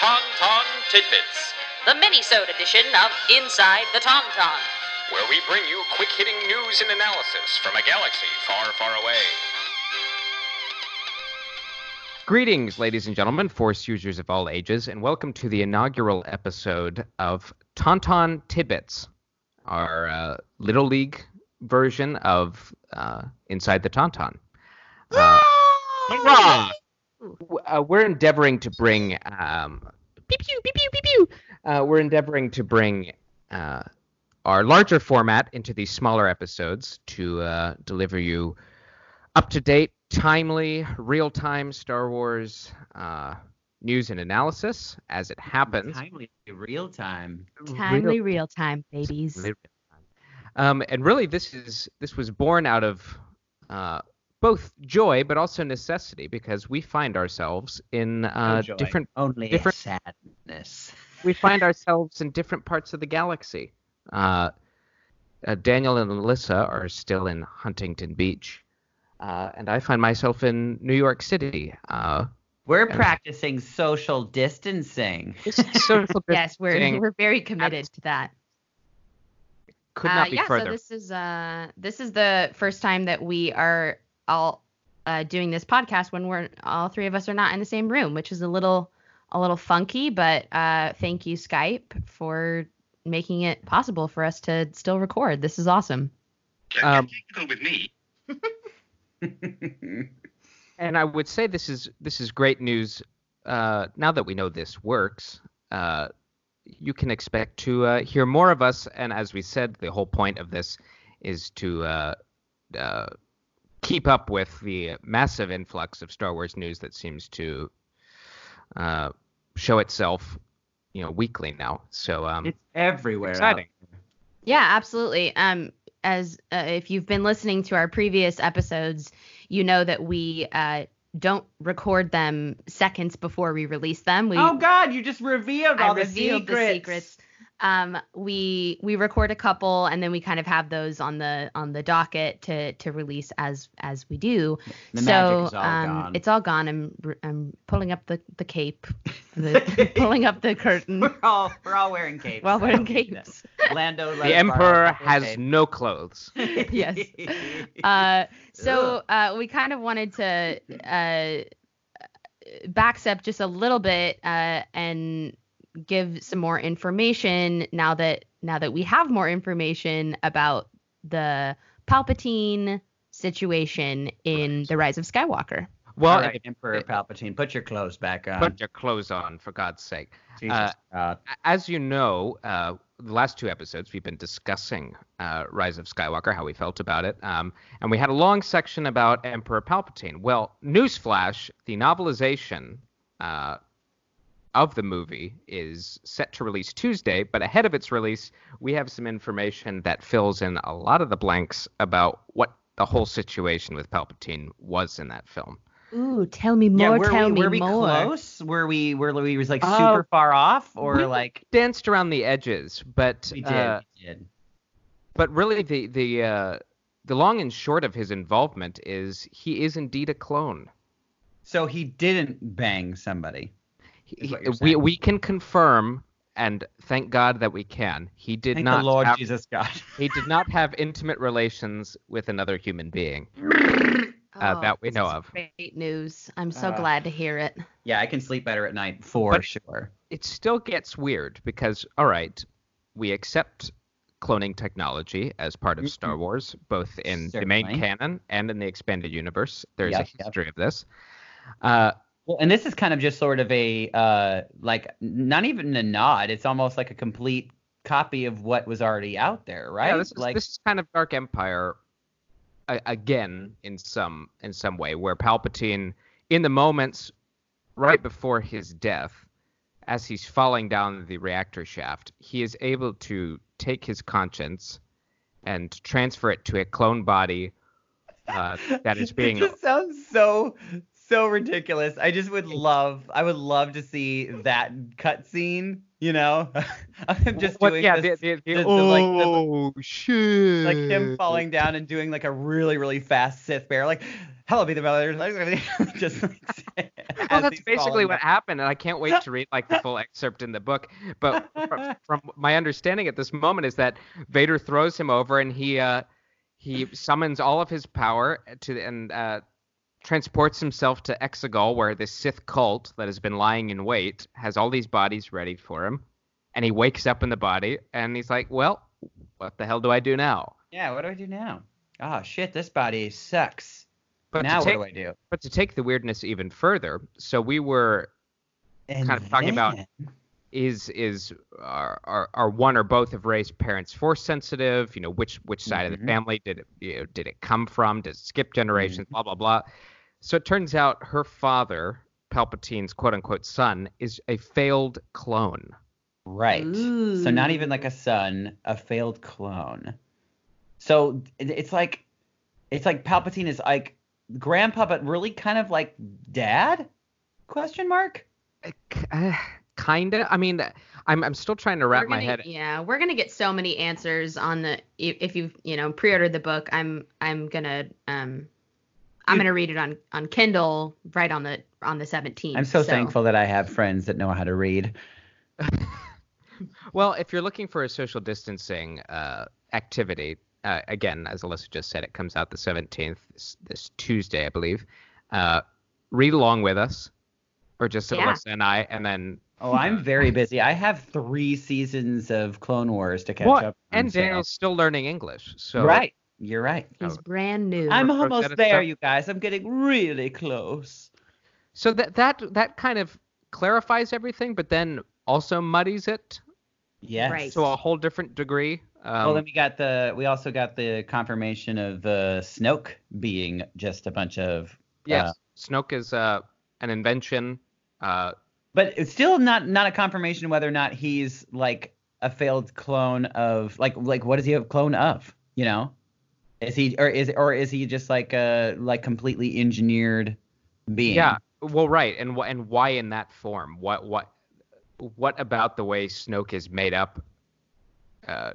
Tauntaun Tidbits, the mini-sode edition of Inside the Tauntaun. where we bring you quick hitting news and analysis from a galaxy far, far away. Greetings, ladies and gentlemen, Force users of all ages, and welcome to the inaugural episode of Tauntaun Tidbits, our uh, Little League version of uh, Inside the Tauntaun. Uh, hurrah! W- uh, we're endeavoring to bring um, pew pew pew pew pew pew. Uh, we're endeavoring to bring uh, our larger format into these smaller episodes to uh, deliver you up to date, timely, real time Star Wars uh, news and analysis as it happens. Timely, real time. Timely real time, babies. Um, and really, this is this was born out of uh, both joy but also necessity because we find ourselves in uh, No different only different- sadness. we find ourselves in different parts of the galaxy. Uh, uh, Daniel and Alyssa are still in Huntington Beach, uh, and I find myself in New York City. Uh, We're practicing social distancing. social Yes, we're we're very committed to that. could Uh, not be yeah, further. so this is uh this is the first time that we are all uh, doing this podcast when we're all three of us are not in the same room, which is a little a little funky, but uh, thank you Skype for making it possible for us to still record. This is awesome. Um, technical with me. and I would say this is this is great news. Uh, now that we know this works, uh, you can expect to uh, hear more of us. And as we said, the whole point of this is to uh, uh, keep up with the massive influx of Star Wars news that seems to uh, show itself, you know, weekly now. So um, it's everywhere. exciting. Yeah, absolutely. Um, as uh, if you've been listening to our previous episodes, you know that we uh, don't record them seconds before we release them. We Oh God, you just revealed I all the revealed secrets. the secrets. Um, we we record a couple and then we kind of have those on the on the docket to to release as as we do. The so magic is all um, gone. it's all gone. I'm I'm pulling up the the cape, the, pulling up the curtain. We're all we're all wearing capes. We're all wearing I don't need that. capes. Lando. The us borrow a Emperor has capes. no clothes. Yes. Uh, so uh, we kind of wanted to uh, backstep just a little bit uh, and give some more information now that now that we have more information about the Palpatine situation in the Rise of Skywalker. Well, All right, Emperor Palpatine, put your clothes back on. put your clothes on, for God's sake. Jesus uh, God. as you know, uh, the last two episodes we've been discussing uh, Rise of Skywalker, how we felt about it, um, and we had a long section about Emperor Palpatine. Well, newsflash: the novelization uh, of the movie is set to release Tuesday, but ahead of its release, we have some information that fills in a lot of the blanks about what the whole situation with Palpatine was in that film. Ooh, tell me Yeah, more. were tell we, me were we more. close? Were we were we was like Uh, super far off, or we- like Danced around the edges, but we did? uh, we did. but really the the uh, the long and short of his involvement is he is indeed a clone. So he didn't bang somebody. He- Is what he- you're we we can confirm, and thank God that we can. He did Thank not the Lord have, Jesus God. he did not have intimate relations with another human being. uh, Oh, that we know of. Great news. I'm so Uh, glad to hear it. yeah, I can sleep better at night for But- sure. It still gets weird because all right, we accept cloning technology as part of Star Wars, both in the main canon and in the expanded universe. There's Yep, a yep. history of this. Uh, Well, and this is kind of just sort of a uh like not even a nod. It's almost like a complete copy of what was already out there, right? Yeah, this is, like this is kind of Dark Empire again in some in some way, where Palpatine, in the moments right before his death, as he's falling down the reactor shaft, he is able to take his conscience and transfer it to a clone body uh, that is being It just sounds so so ridiculous. I just would love, I would love to see that cutscene. You know, of him just What- doing yeah, this, the, the, the, the- the, like, oh shit! like him falling down and doing like a really really fast Sith bear, like hello be the brothers, just like, Well, that's basically what happened, and I can't wait to read like the full excerpt in the book. But from, from my understanding at this moment is that Vader throws him over, and he uh, he summons all of his power to and uh, transports himself to Exegol, where this Sith cult that has been lying in wait has all these bodies ready for him, and he wakes up in the body, and he's like, "Well, what the hell do I do now?" Yeah, what do I do now? Oh shit, this body sucks. But now to what do I do? but to take the weirdness even further, so we were And kind of talking about- then- is is are, are are one or both of Rey's parents force sensitive? You know, which which side of the Mhm. family did it you know, did it come from? Does it skip generations? Mm-hmm. Blah blah blah. So it turns out her father, Palpatine's quote unquote son, is a failed clone. Right. So not even like a son, a failed clone. So it's like it's like Palpatine is like grandpa, but really kind of like dad? Question mark. Uh, kinda. I mean, I'm I'm still trying to wrap We're my head. Yeah, we're gonna get so many answers on the if if you've you know pre-ordered the book. I'm I'm gonna um I'm gonna read it on on Kindle right on the on the 17th. I'm so, thankful that I have friends that know how to read. Well, if you're looking for a social distancing uh, activity, uh, again, as Alyssa just said, it comes out the 17th, this, this Tuesday, I believe. Uh, read along with us, or just Yeah. Alyssa and I, and then. Oh, I'm very busy. I have three seasons of Clone Wars to catch What? up. on, And so- Daniel's still learning English, so. right. You're right. He's brand new. I'm almost Stone. there, you guys. I'm getting really close. So that that that kind of clarifies everything, but then also muddies it Yes. Right. to a whole different degree. Um, well, then we got the we also got the confirmation of uh, Snoke being just a bunch of yes, uh, Snoke is uh, an invention. Uh, but it's still not not a confirmation whether or not he's like a failed clone of like like what is he a clone of? You know, is he or is or is he just like a like completely engineered being? Yeah. Well, right, and and why in that form? What what what about the way Snoke is made up? Uh,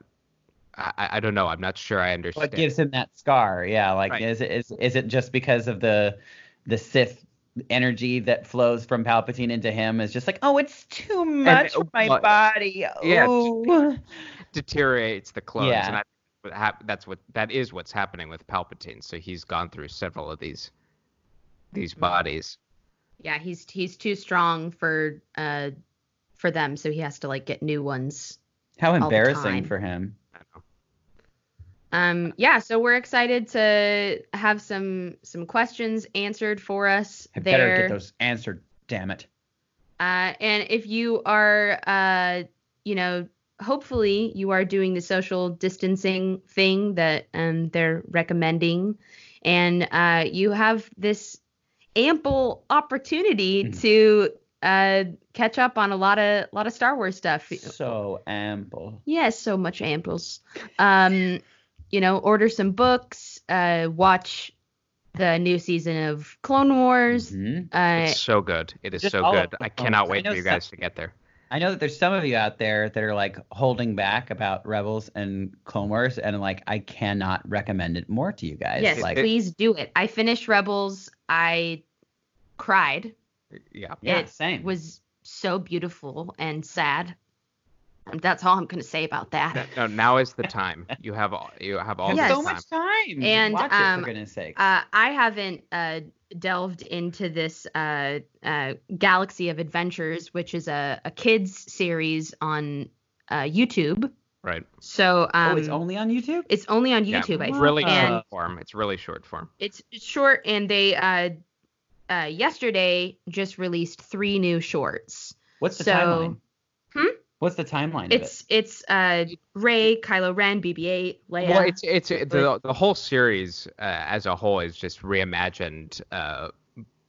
I I don't know. I'm not sure I understand. What gives him that scar? Yeah, like Right. is it is is it just because of the the Sith energy that flows from Palpatine into him is just like, oh, it's too much for my well, body. yeah, Oh. deteriorates the clones? Yeah. And I, that's what that is what's happening with Palpatine. So he's gone through several of these these Mm-hmm. bodies. yeah, he's he's too strong for uh for them, so he has to like get new ones. How the embarrassing time. for him. I know. Um yeah, so we're excited to have some some questions answered for us I there. better get those answered. Damn it. Uh, and if you are, uh, you know, hopefully you are doing the social distancing thing that um, they're recommending, and uh, you have this ample opportunity Mhm. to uh, catch up on a lot of lot of Star Wars stuff. So ample. Yes, so much amples. Um, you know, order some books, uh, watch the new season of Clone Wars. Mhm. Uh, It's so good. It is so good. I cannot clones. I wait for you some- guys to get there. I know that there's some of you out there that are like holding back about Rebels and Clone Wars, and like I cannot recommend it more to you guys. Yes, like please do it. I finished Rebels. I cried. Yeah. yeah, it same. was so beautiful and sad. And that's all I'm going to say about that. No, now is the time. You have all you have all Yes. the so time. much time. And, Watch um, it for goodness sakes. Uh, I haven't uh, delved into this uh, uh, Galaxy of Adventures, which is a, a kids series on uh, YouTube. Right. So um, oh, it's only on YouTube. it's only on Yeah, YouTube. I think. really and short form. It's really short form. it's it's short, and they uh, uh, yesterday just released three new shorts. What's the so- timeline? What's the timeline It's it's uh Rey, Kylo Ren, BB-8, Leia. Well, it's it's the the whole series uh, as a whole is just reimagined uh,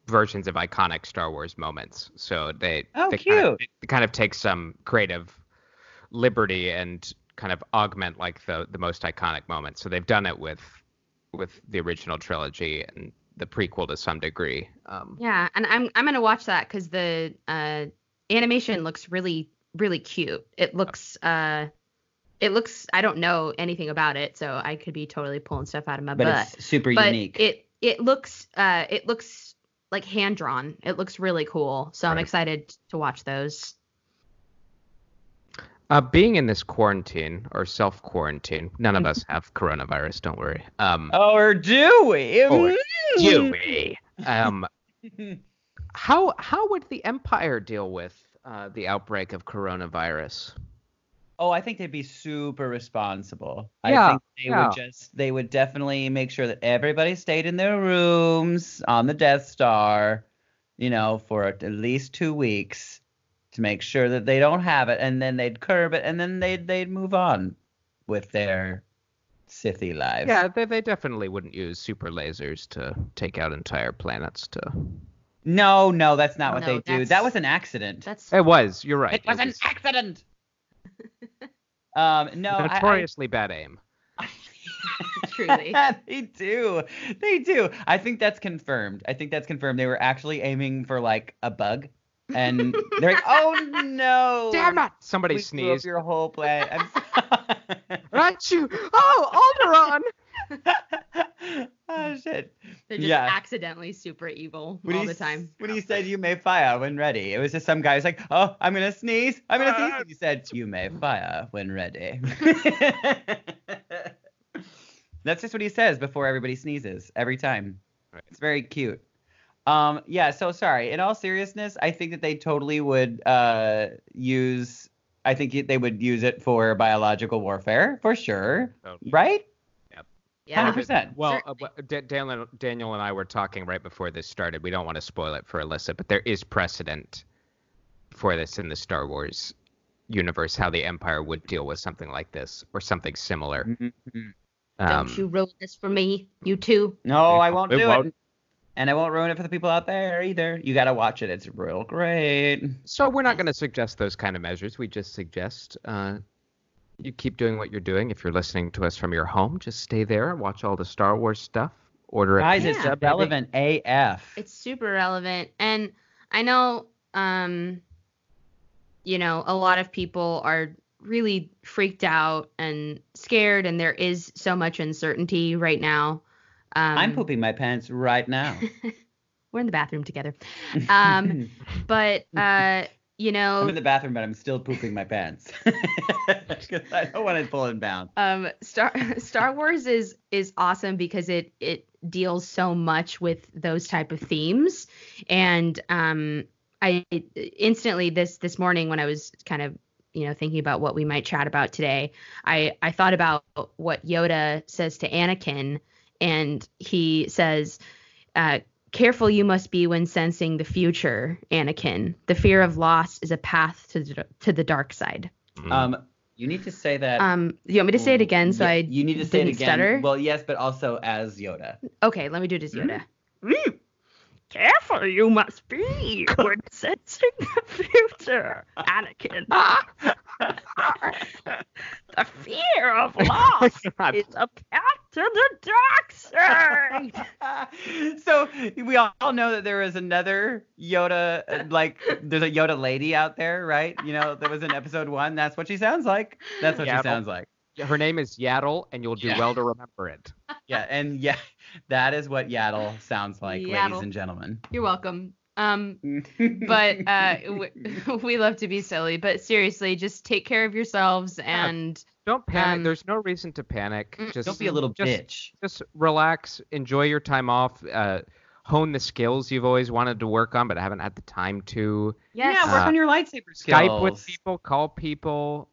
versions of iconic Star Wars moments. So they Oh, they kind of, cute. they kind of take some creative liberty and kind of augment like the the most iconic moments. So they've done it with with the original trilogy and the prequel to some degree. Um, Yeah, and I'm I'm gonna watch that because the uh, animation looks really really cute. It looks uh, it looks I don't know anything about it, so I could be totally pulling stuff out of my But butt. it's super but unique. it it looks uh it looks like hand drawn. It looks really cool. So I'm excited to watch those. Uh, being in this quarantine or self quarantine, none of us have coronavirus. Don't worry. Um, or do we? Or do we? Um, how how would the Empire deal with uh, the outbreak of coronavirus? Oh, I think they'd be super responsible. Yeah, I think they yeah. would just they would definitely make sure that everybody stayed in their rooms on the Death Star, you know, for at least two weeks to make sure that they don't have it, and then they'd curb it, and then they'd they'd move on with their Sithy lives. Yeah, they, they definitely wouldn't use super lasers to take out entire planets. To No, no, that's not Oh, what no, they do. That was an accident. That's it was. You're right. it was an accident. um, no, I- I, notoriously bad aim. truly. they do. They do. I think that's confirmed. I think that's confirmed. They were actually aiming for like a bug. And they're like, oh no. Damn it! Somebody We blew up sneezed. your whole planet. I'm sorry. Right you. Oh, Alderaan. oh shit. They're just Yeah. accidentally super evil When all he, the s- time. When he said you may fire when ready, it was just some guy who's like, oh, I'm gonna sneeze. I'm gonna sneeze. And he said, you may fire when ready. That's just what he says before everybody sneezes every time. Right. It's very cute. Um, yeah. So sorry. In all seriousness, I think that they totally would uh, use. I think they would use it for biological warfare for sure. Totally. Right? Yeah. Hundred percent. Well, uh, but Daniel, Daniel and I were talking right before this started. We don't want to spoil it for Alyssa, but there is precedent for this in the Star Wars universe, how the Empire would deal with something like this or something similar. Mm-hmm. Um, Don't you ruin this for me, you too. No, I won't It do won't. it. And I won't ruin it for the people out there either. You gotta watch it. It's real great. So we're not going to suggest those kind of measures. We just suggest uh, you keep doing what you're doing. If you're listening to us from your home, just stay there, watch all the Star Wars stuff, order a Guys, pizza, it's Yeah. baby. relevant AF. It's super relevant. And I know um you know, a lot of people are really freaked out and scared and there is so much uncertainty right now. Um I'm pooping my pants right now. we're in the bathroom together. Um but uh you know I'm in the bathroom, but I'm still pooping my pants because I don't want to pull it down. um star star wars is is awesome because it it deals so much with those type of themes and um i instantly this this morning when i was kind of you know thinking about what we might chat about today i i thought about what yoda says to anakin and he says uh Careful you must be when sensing the future, Anakin. The fear of loss is a path to the, to the dark side. Mm. Um, you need to say that. Um, you want me to say it again so Yeah, I You need to say it didn't again. stutter? Well, yes, but also as Yoda. Okay, let me do it as Yoda. Careful you must be when sensing the future, Anakin. the fear of loss is a path to the dark side. so we all know that there is another Yoda, like there's a Yoda lady out there, right? You know, there was in episode one. That's what she sounds like. That's what Yaddle. she sounds like. Her name is Yaddle, and you'll do Yeah. well to remember it. Yeah, and yeah, that is what Yaddle sounds like, ladies and gentlemen. You're welcome. Um, but uh, w- we love to be silly, but seriously, just take care of yourselves and Don't panic. Um, There's no reason to panic. Just don't be a little just, bitch. Just relax. Enjoy your time off. Uh, hone the skills you've always wanted to work on, but haven't had the time to. yes, Yeah, work Uh, on your lightsaber skills. Skype with people, call people.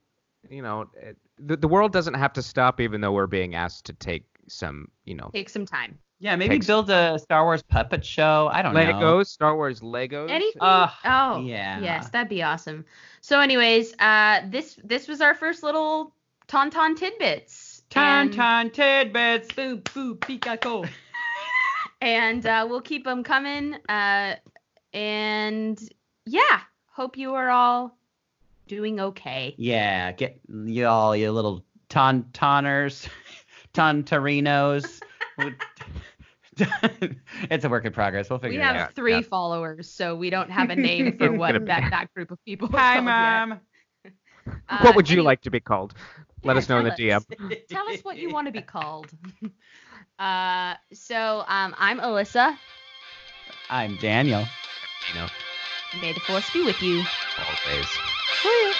You know, it, the the world doesn't have to stop, even though we're being asked to take some. You know, take some time. Yeah, maybe Thanks. build a Star Wars puppet show. I don't know. Legos, Star Wars Legos. Anything? Uh, oh, yeah. Yes, that'd be awesome. So, anyways, uh, this this was our first little tauntaun tidbits. Ton And- ton tidbits. Boo boo pikachu. and uh, we'll keep them coming. Uh, and yeah, hope you are all doing okay. Yeah, get y'all, you little ton tonners, ton torinos. It's a work in progress. We'll figure have it out. We have three yeah. followers, so we don't have a name for what that, that group of people. are Hi, called yet. mom. Uh, what would you anyway- like to be called? Let Yeah, us know in the tell DM. us. Tell us what you want to be called. uh, so um, I'm Alyssa. I'm Daniel. You know, May the force be with you. always. Woo.